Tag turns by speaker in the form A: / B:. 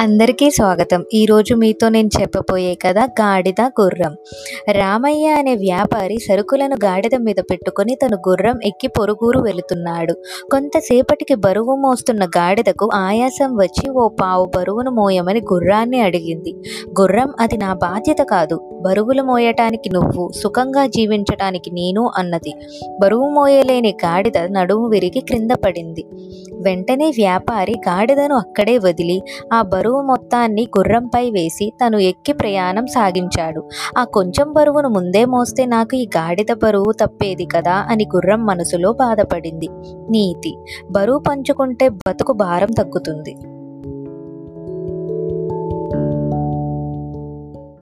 A: అందరికీ స్వాగతం. ఈరోజు మీతో నేను చెప్పబోయే కదా గాడిద గుర్రం. రామయ్య అనే వ్యాపారి సరుకులను గాడిద మీద పెట్టుకొని తను గుర్రం ఎక్కి పొరుగురు వెళుతున్నాడు. కొంతసేపటికి బరువు మోస్తున్న గాడిదకు ఆయాసం వచ్చి ఓ పావు బరువును మోయమని గుర్రాన్ని అడిగింది. గుర్రం అది నా బాధ్యత కాదు. బరువులు మోయటానికి నువ్వు సుఖంగా జీవించటానికి నేను అన్నది. బరువు మోయలేని గాడిద నడుము విరిగి క్రింద పడింది. వెంటనే వ్యాపారి గాడిదను అక్కడే వదిలి ఆ బరువు బరువు మొత్తాన్ని గుర్రంపై వేసి తను ఎక్కి ప్రయాణం సాగించాడు. ఆ కొంచెం బరువును ముందే మోస్తే నాకు ఈ గాడిద బరువు తప్పేది కదా అని గుర్రం మనసులో బాధపడింది. నీతి బరువు పంచుకుంటే బతుకు భారం తగ్గుతుంది.